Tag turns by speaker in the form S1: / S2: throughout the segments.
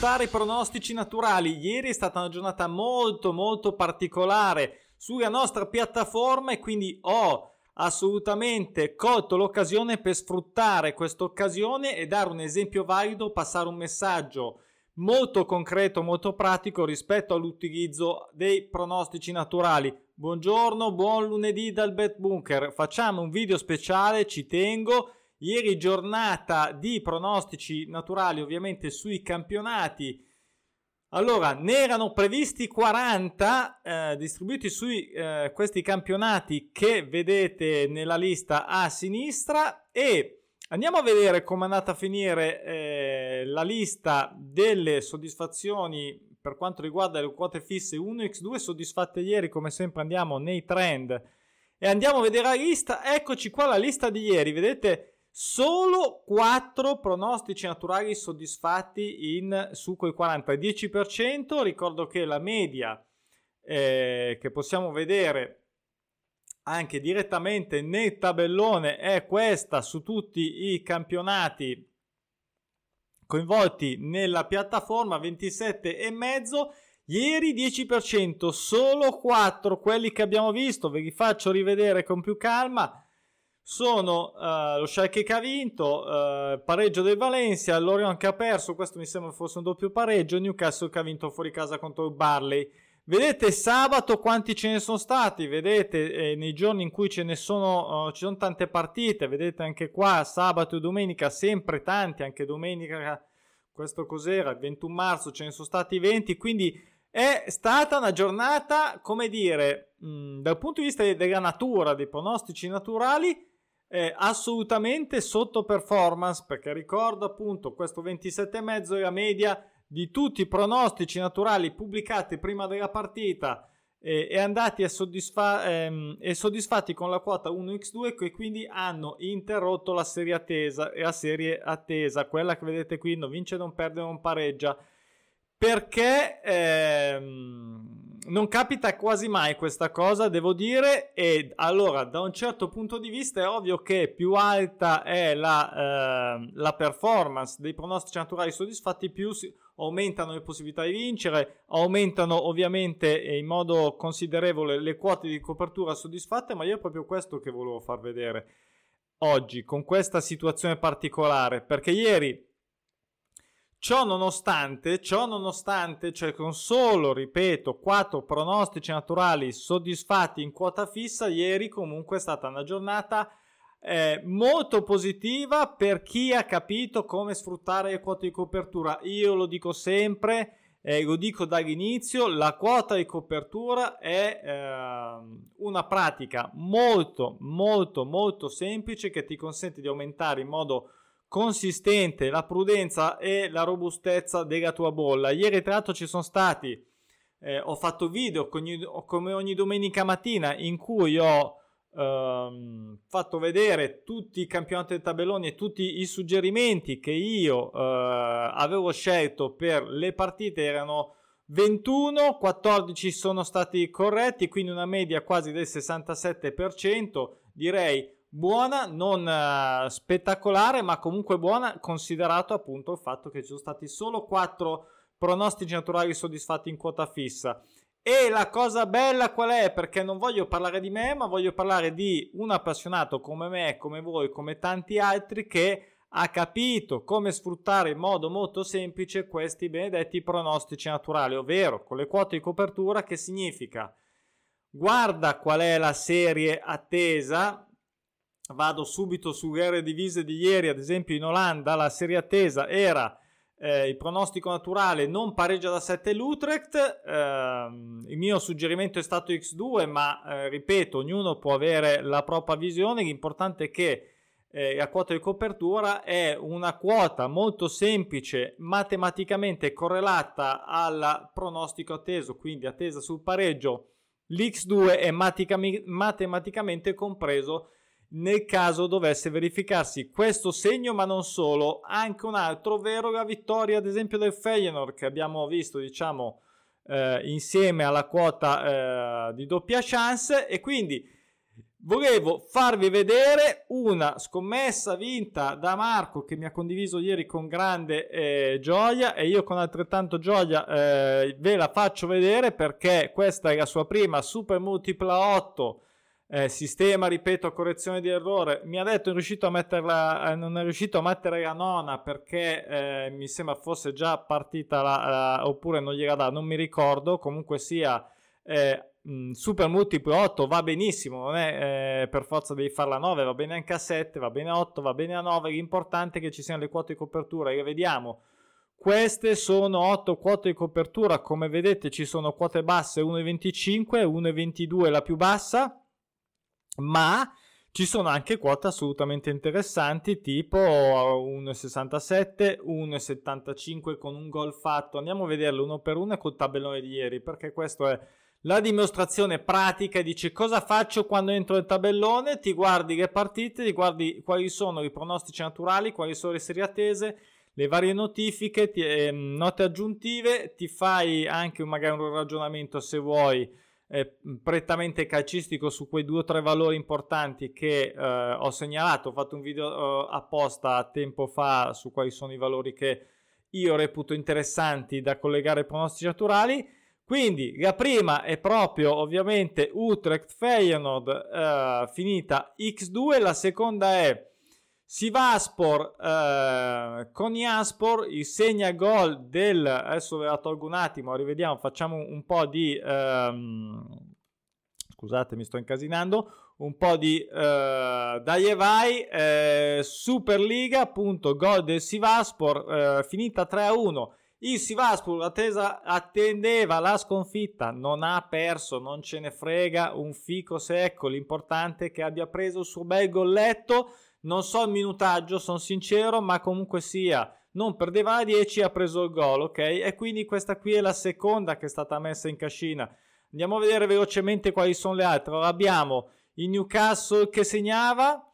S1: sfruttare i pronostici naturali. Ieri è stata una giornata molto molto particolare sulla nostra piattaforma e quindi ho assolutamente colto l'occasione per sfruttare questa occasione e dare un esempio valido, passare un messaggio molto concreto, molto pratico rispetto all'utilizzo dei pronostici naturali. Buongiorno, buon lunedì dal Bet Bunker. Facciamo un video speciale, ci tengo Ieri giornata di pronostici naturali ovviamente sui campionati. Allora, ne erano previsti 40 eh, distribuiti su eh, questi campionati che vedete nella lista a sinistra e andiamo a vedere come è andata a finire eh, la lista delle soddisfazioni per quanto riguarda le quote fisse. 1x2 soddisfatte ieri come sempre andiamo nei trend. E andiamo a vedere la lista. Eccoci qua la lista di ieri. Vedete Solo 4 pronostici naturali soddisfatti in, su quei 40, 10%. Ricordo che la media eh, che possiamo vedere anche direttamente nel tabellone è questa su tutti i campionati coinvolti nella piattaforma 27,5 ieri 10% solo 4 quelli che abbiamo visto ve li faccio rivedere con più calma sono uh, lo Schalke che ha vinto, uh, pareggio del Valencia, l'Orion che ha perso, questo mi sembra fosse un doppio pareggio, Newcastle che ha vinto fuori casa contro il Barley. Vedete sabato quanti ce ne sono stati, vedete eh, nei giorni in cui ce ne sono, uh, ci sono tante partite, vedete anche qua sabato e domenica sempre tanti, anche domenica, questo cos'era, il 21 marzo ce ne sono stati 20, quindi è stata una giornata, come dire, mh, dal punto di vista della natura, dei pronostici naturali, eh, assolutamente sotto performance perché ricordo appunto questo 27,5 è la media di tutti i pronostici naturali pubblicati prima della partita eh, e andati a soddisfa- ehm, e soddisfatti con la quota 1x2 che quindi hanno interrotto la serie attesa e la serie attesa quella che vedete qui non vince non perde non pareggia. Perché ehm, non capita quasi mai questa cosa, devo dire, e allora da un certo punto di vista è ovvio che più alta è la, eh, la performance dei pronostici naturali soddisfatti, più si, aumentano le possibilità di vincere, aumentano ovviamente in modo considerevole le quote di copertura soddisfatte, ma io è proprio questo che volevo far vedere oggi con questa situazione particolare, perché ieri Ciò nonostante, ciò nonostante, cioè con solo, ripeto, quattro pronostici naturali soddisfatti in quota fissa, ieri comunque è stata una giornata eh, molto positiva per chi ha capito come sfruttare le quote di copertura. Io lo dico sempre, eh, lo dico dall'inizio, la quota di copertura è eh, una pratica molto, molto, molto semplice che ti consente di aumentare in modo consistente, la prudenza e la robustezza della tua bolla. Ieri tra l'altro ci sono stati, eh, ho fatto video come ogni domenica mattina in cui ho ehm, fatto vedere tutti i campionati del tabellone e tutti i suggerimenti che io eh, avevo scelto per le partite erano 21, 14 sono stati corretti, quindi una media quasi del 67%, direi buona, non uh, spettacolare, ma comunque buona, considerato appunto il fatto che ci sono stati solo 4 pronostici naturali soddisfatti in quota fissa. E la cosa bella qual è? Perché non voglio parlare di me, ma voglio parlare di un appassionato come me, come voi, come tanti altri che ha capito come sfruttare in modo molto semplice questi benedetti pronostici naturali, ovvero con le quote di copertura che significa guarda qual è la serie attesa Vado subito sulle divise di ieri, ad esempio in Olanda la serie attesa era eh, il pronostico naturale non pareggia da 7 l'Utrecht, eh, il mio suggerimento è stato X2, ma eh, ripeto, ognuno può avere la propria visione, l'importante è che eh, la quota di copertura è una quota molto semplice, matematicamente correlata al pronostico atteso, quindi attesa sul pareggio, l'X2 è matematicamente compreso nel caso dovesse verificarsi questo segno, ma non solo, anche un altro, ovvero la vittoria ad esempio del Feyenoord che abbiamo visto, diciamo, eh, insieme alla quota eh, di doppia chance. E quindi volevo farvi vedere una scommessa vinta da Marco che mi ha condiviso ieri con grande eh, gioia. E io con altrettanto gioia eh, ve la faccio vedere perché questa è la sua prima super multipla 8 eh, sistema, ripeto, correzione di errore. Mi ha detto è metterla, eh, non è riuscito a mettere la nona perché eh, mi sembra fosse già partita la, la, oppure non gliela dà, non mi ricordo. Comunque sia eh, mh, super multiplo 8 va benissimo, non è eh, per forza devi farla a 9, va bene anche a 7, va bene a 8, va bene a 9. L'importante è che ci siano le quote di copertura. E vediamo. Queste sono 8 quote di copertura, come vedete ci sono quote basse 1,25, 1,22 la più bassa, ma ci sono anche quote assolutamente interessanti tipo 1,67, 1,75 con un gol fatto. Andiamo a vederlo uno per uno col tabellone di ieri perché questa è la dimostrazione pratica. Dice cosa faccio quando entro nel tabellone? Ti guardi le partite, ti guardi quali sono i pronostici naturali, quali sono le serie attese, le varie notifiche, ti, eh, note aggiuntive, ti fai anche magari un ragionamento se vuoi eh, prettamente calcistico su quei due o tre valori importanti che eh, ho segnalato. Ho fatto un video eh, apposta tempo fa su quali sono i valori che io reputo interessanti da collegare ai pronostici naturali. Quindi la prima è proprio ovviamente Utrecht Feyenoord eh, finita X2, la seconda è Sivaspor eh, con Iaspor il segna gol del adesso ve la tolgo un attimo rivediamo facciamo un po' di ehm, scusate mi sto incasinando un po' di eh, dai e vai eh, Superliga appunto gol del Sivaspor eh, finita 3 a 1 il Sivaspor attesa, attendeva la sconfitta non ha perso non ce ne frega un fico secco l'importante è che abbia preso il suo bel golletto non so il minutaggio, sono sincero, ma comunque sia, non perdeva la 10 e ha preso il gol, ok? E quindi questa qui è la seconda che è stata messa in cascina. Andiamo a vedere velocemente quali sono le altre. Allora, abbiamo il Newcastle che segnava,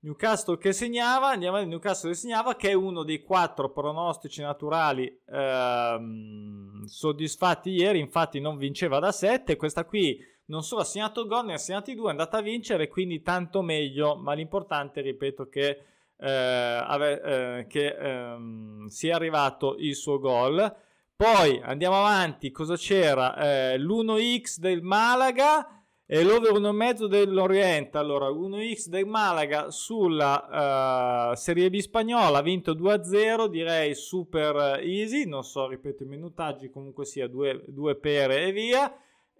S1: Newcastle che segnava, andiamo a vedere Newcastle che segnava, che è uno dei quattro pronostici naturali ehm, soddisfatti ieri, infatti non vinceva da 7, questa qui non solo ha segnato gol, ne ha segnati due, è andata a vincere, quindi tanto meglio, ma l'importante, ripeto, che, eh, ave, eh, che ehm, sia arrivato il suo gol. Poi andiamo avanti, cosa c'era? Eh, l'1x del Malaga e l'over 1,5 dell'Oriente. Allora, 1x del Malaga sulla uh, Serie B spagnola, ha vinto 2-0, direi super easy, non so, ripeto i minutaggi, comunque sia due, due pere e via.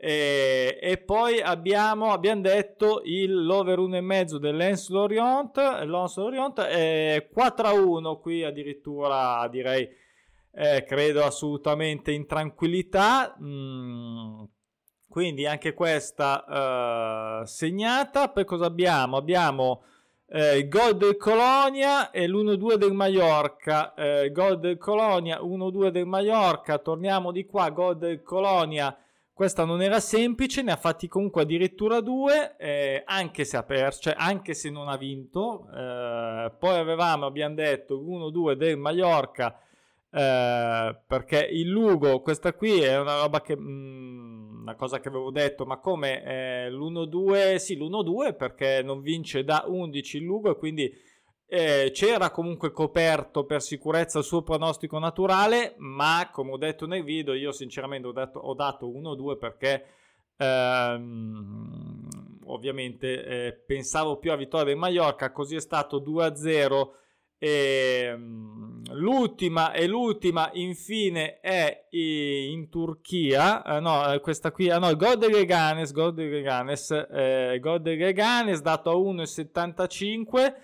S1: E, e, poi abbiamo, abbiamo detto il, l'over 1,5 dell'Ens Lorient, Lorient è 4 a 1 qui addirittura direi eh, credo assolutamente in tranquillità. Mm, quindi anche questa uh, segnata. Poi cosa abbiamo? abbiamo eh, il gol del Colonia e l'1-2 del Mallorca. Eh, gol del Colonia 1-2 del Mallorca. Torniamo di qua. Gol del Colonia questa non era semplice, ne ha fatti comunque addirittura due, eh, anche se ha perso, cioè anche se non ha vinto. Eh, poi avevamo, abbiamo detto, 1-2 del Mallorca, eh, perché il Lugo, questa qui è una roba che, mh, mm, una cosa che avevo detto, ma come eh, l'1-2, sì l'1-2 perché non vince da 11 il Lugo e quindi eh, c'era comunque coperto per sicurezza il suo pronostico naturale, ma come ho detto nel video, io sinceramente ho, detto, ho dato 1-2 perché ehm, ovviamente eh, pensavo più a vittoria del Mallorca, così è stato 2-0. E, ehm, l'ultima e l'ultima infine è in Turchia eh, no eh, questa qui ah, no Gol de Reganes Gol de Reganes eh, Gol de Reganes dato a 1,75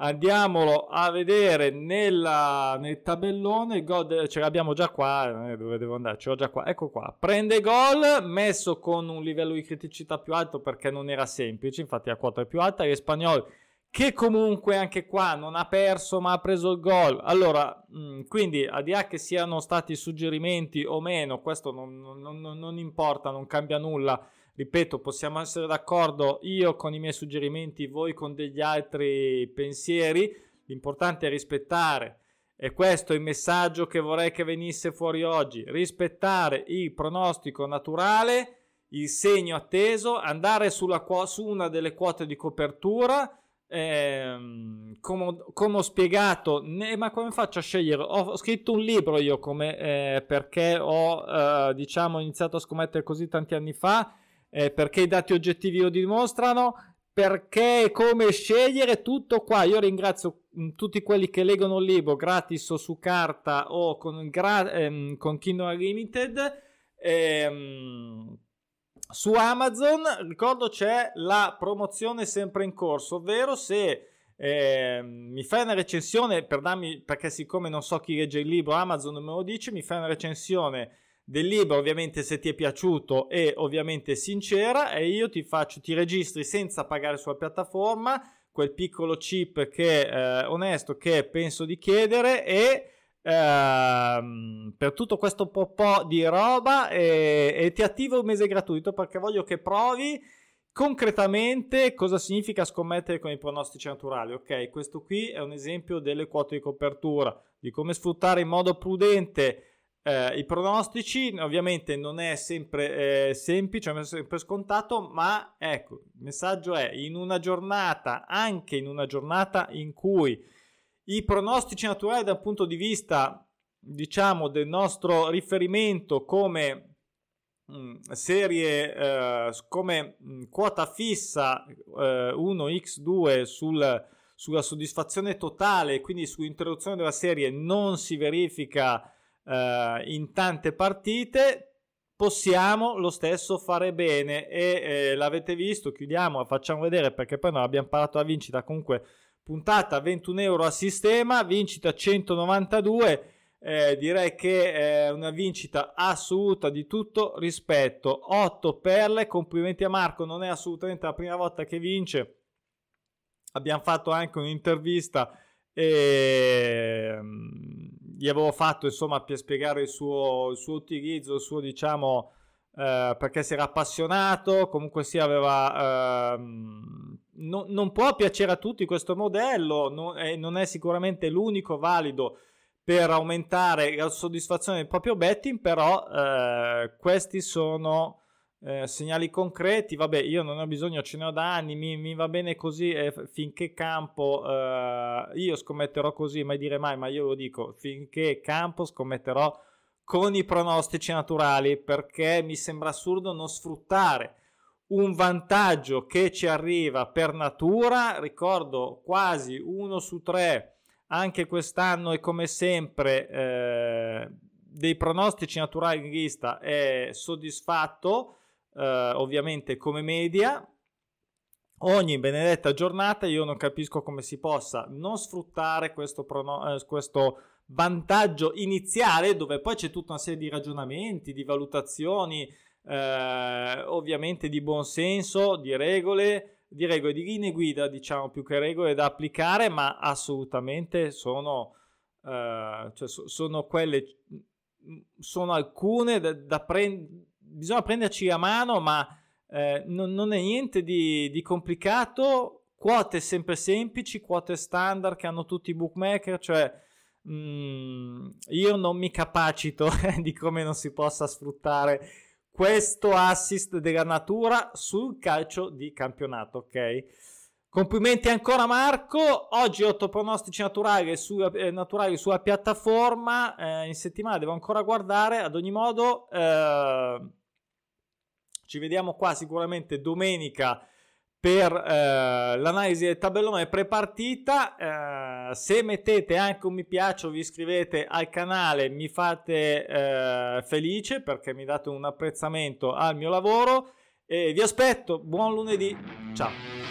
S1: Andiamolo a vedere nella, nel tabellone. God, ce l'abbiamo già qua. Eh, dove devo andare? Ce l'ho già qua. Ecco qua. Prende gol, messo con un livello di criticità più alto perché non era semplice. Infatti, la quota è più alta. Gli spagnoli, che comunque anche qua non ha perso, ma ha preso il gol. Allora, mm, quindi, a di là che siano stati suggerimenti o meno, questo non, non, non, non importa, non cambia nulla ripeto, possiamo essere d'accordo io con i miei suggerimenti, voi con degli altri pensieri, l'importante è rispettare. E questo è il messaggio che vorrei che venisse fuori oggi, rispettare il pronostico naturale, il segno atteso, andare sulla, su una delle quote di copertura. Eh, come, come, ho spiegato, ne, ma come faccio a scegliere? Ho, scritto un libro io come, eh, perché ho eh, diciamo iniziato a scommettere così tanti anni fa, eh, perché i dati oggettivi lo dimostrano, perché come scegliere tutto qua. Io ringrazio mm, tutti quelli che leggono il libro gratis o su carta o con, gra- ehm, con Kindle Unlimited. Ehm, su Amazon, ricordo, c'è la promozione sempre in corso, ovvero se eh, mi fai una recensione per darmi, perché siccome non so chi legge il libro, Amazon me lo dice, mi fai una recensione del libro, ovviamente se ti è piaciuto e ovviamente sincera, e io ti faccio, ti registri senza pagare sulla piattaforma quel piccolo chip che eh, onesto che penso di chiedere e ehm, per tutto questo po', po di roba e, e ti attivo un mese gratuito perché voglio che provi concretamente cosa significa scommettere con i pronostici naturali. Ok, questo qui è un esempio delle quote di copertura, di come sfruttare in modo prudente eh, i pronostici. Ovviamente non è sempre eh, semplice, non è sempre scontato, ma ecco, il messaggio è in una giornata, anche in una giornata in cui i pronostici naturali dal punto di vista, diciamo, del nostro riferimento come mm, serie, eh, come mm, quota fissa eh, 1x2 sul, sulla soddisfazione totale, quindi sull'interruzione della serie non si verifica eh, in tante partite, possiamo lo stesso fare bene e eh, l'avete visto, chiudiamo, facciamo vedere perché poi non abbiamo parlato la vincita comunque puntata 21 euro a sistema, vincita 192. Eh, direi che è una vincita assoluta di tutto rispetto. 8 perle, complimenti a Marco, non è assolutamente la prima volta che vince. Abbiamo fatto anche un'intervista e mm, gli avevo fatto insomma per spiegare il suo, il suo utilizzo, il suo diciamo eh, perché si era appassionato, comunque si aveva... Ehm, no, non può piacere a tutti questo modello, no, è, non è sicuramente l'unico valido per aumentare la soddisfazione del proprio betting, però eh, questi sono eh, segnali concreti. Vabbè, io non ho bisogno, ce ne ho da anni, mi, mi va bene così eh, finché campo. Eh, io scommetterò così, mai dire mai, ma io lo dico, finché campo scommetterò con i pronostici naturali perché mi sembra assurdo non sfruttare un vantaggio che ci arriva per natura, ricordo quasi uno su tre anche quest'anno e come sempre eh, dei pronostici naturali in lista è soddisfatto eh, ovviamente come media ogni benedetta giornata io non capisco come si possa non sfruttare questo, prono- eh, questo vantaggio iniziale dove poi c'è tutta una serie di ragionamenti, di valutazioni, eh, ovviamente di buon senso, di regole, di regole di linee guida, diciamo più che regole da applicare, ma assolutamente sono, eh, cioè sono quelle, sono alcune da, da prendere, bisogna prenderci a mano, ma eh, non, non, è niente di, di complicato, quote sempre semplici, quote standard che hanno tutti i bookmaker, cioè mm, io non mi capacito eh, di come non si possa sfruttare questo assist della natura sul calcio di campionato, ok? Complimenti ancora Marco, oggi 8 pronostici naturali sulla, eh, naturali sulla piattaforma, eh, in settimana devo ancora guardare, ad ogni modo eh, ci vediamo qua sicuramente domenica per eh, l'analisi del tabellone prepartita. Eh, se mettete anche un mi piace o vi iscrivete al canale mi fate eh, felice perché mi date un apprezzamento al mio lavoro e vi aspetto. Buon lunedì. Ciao.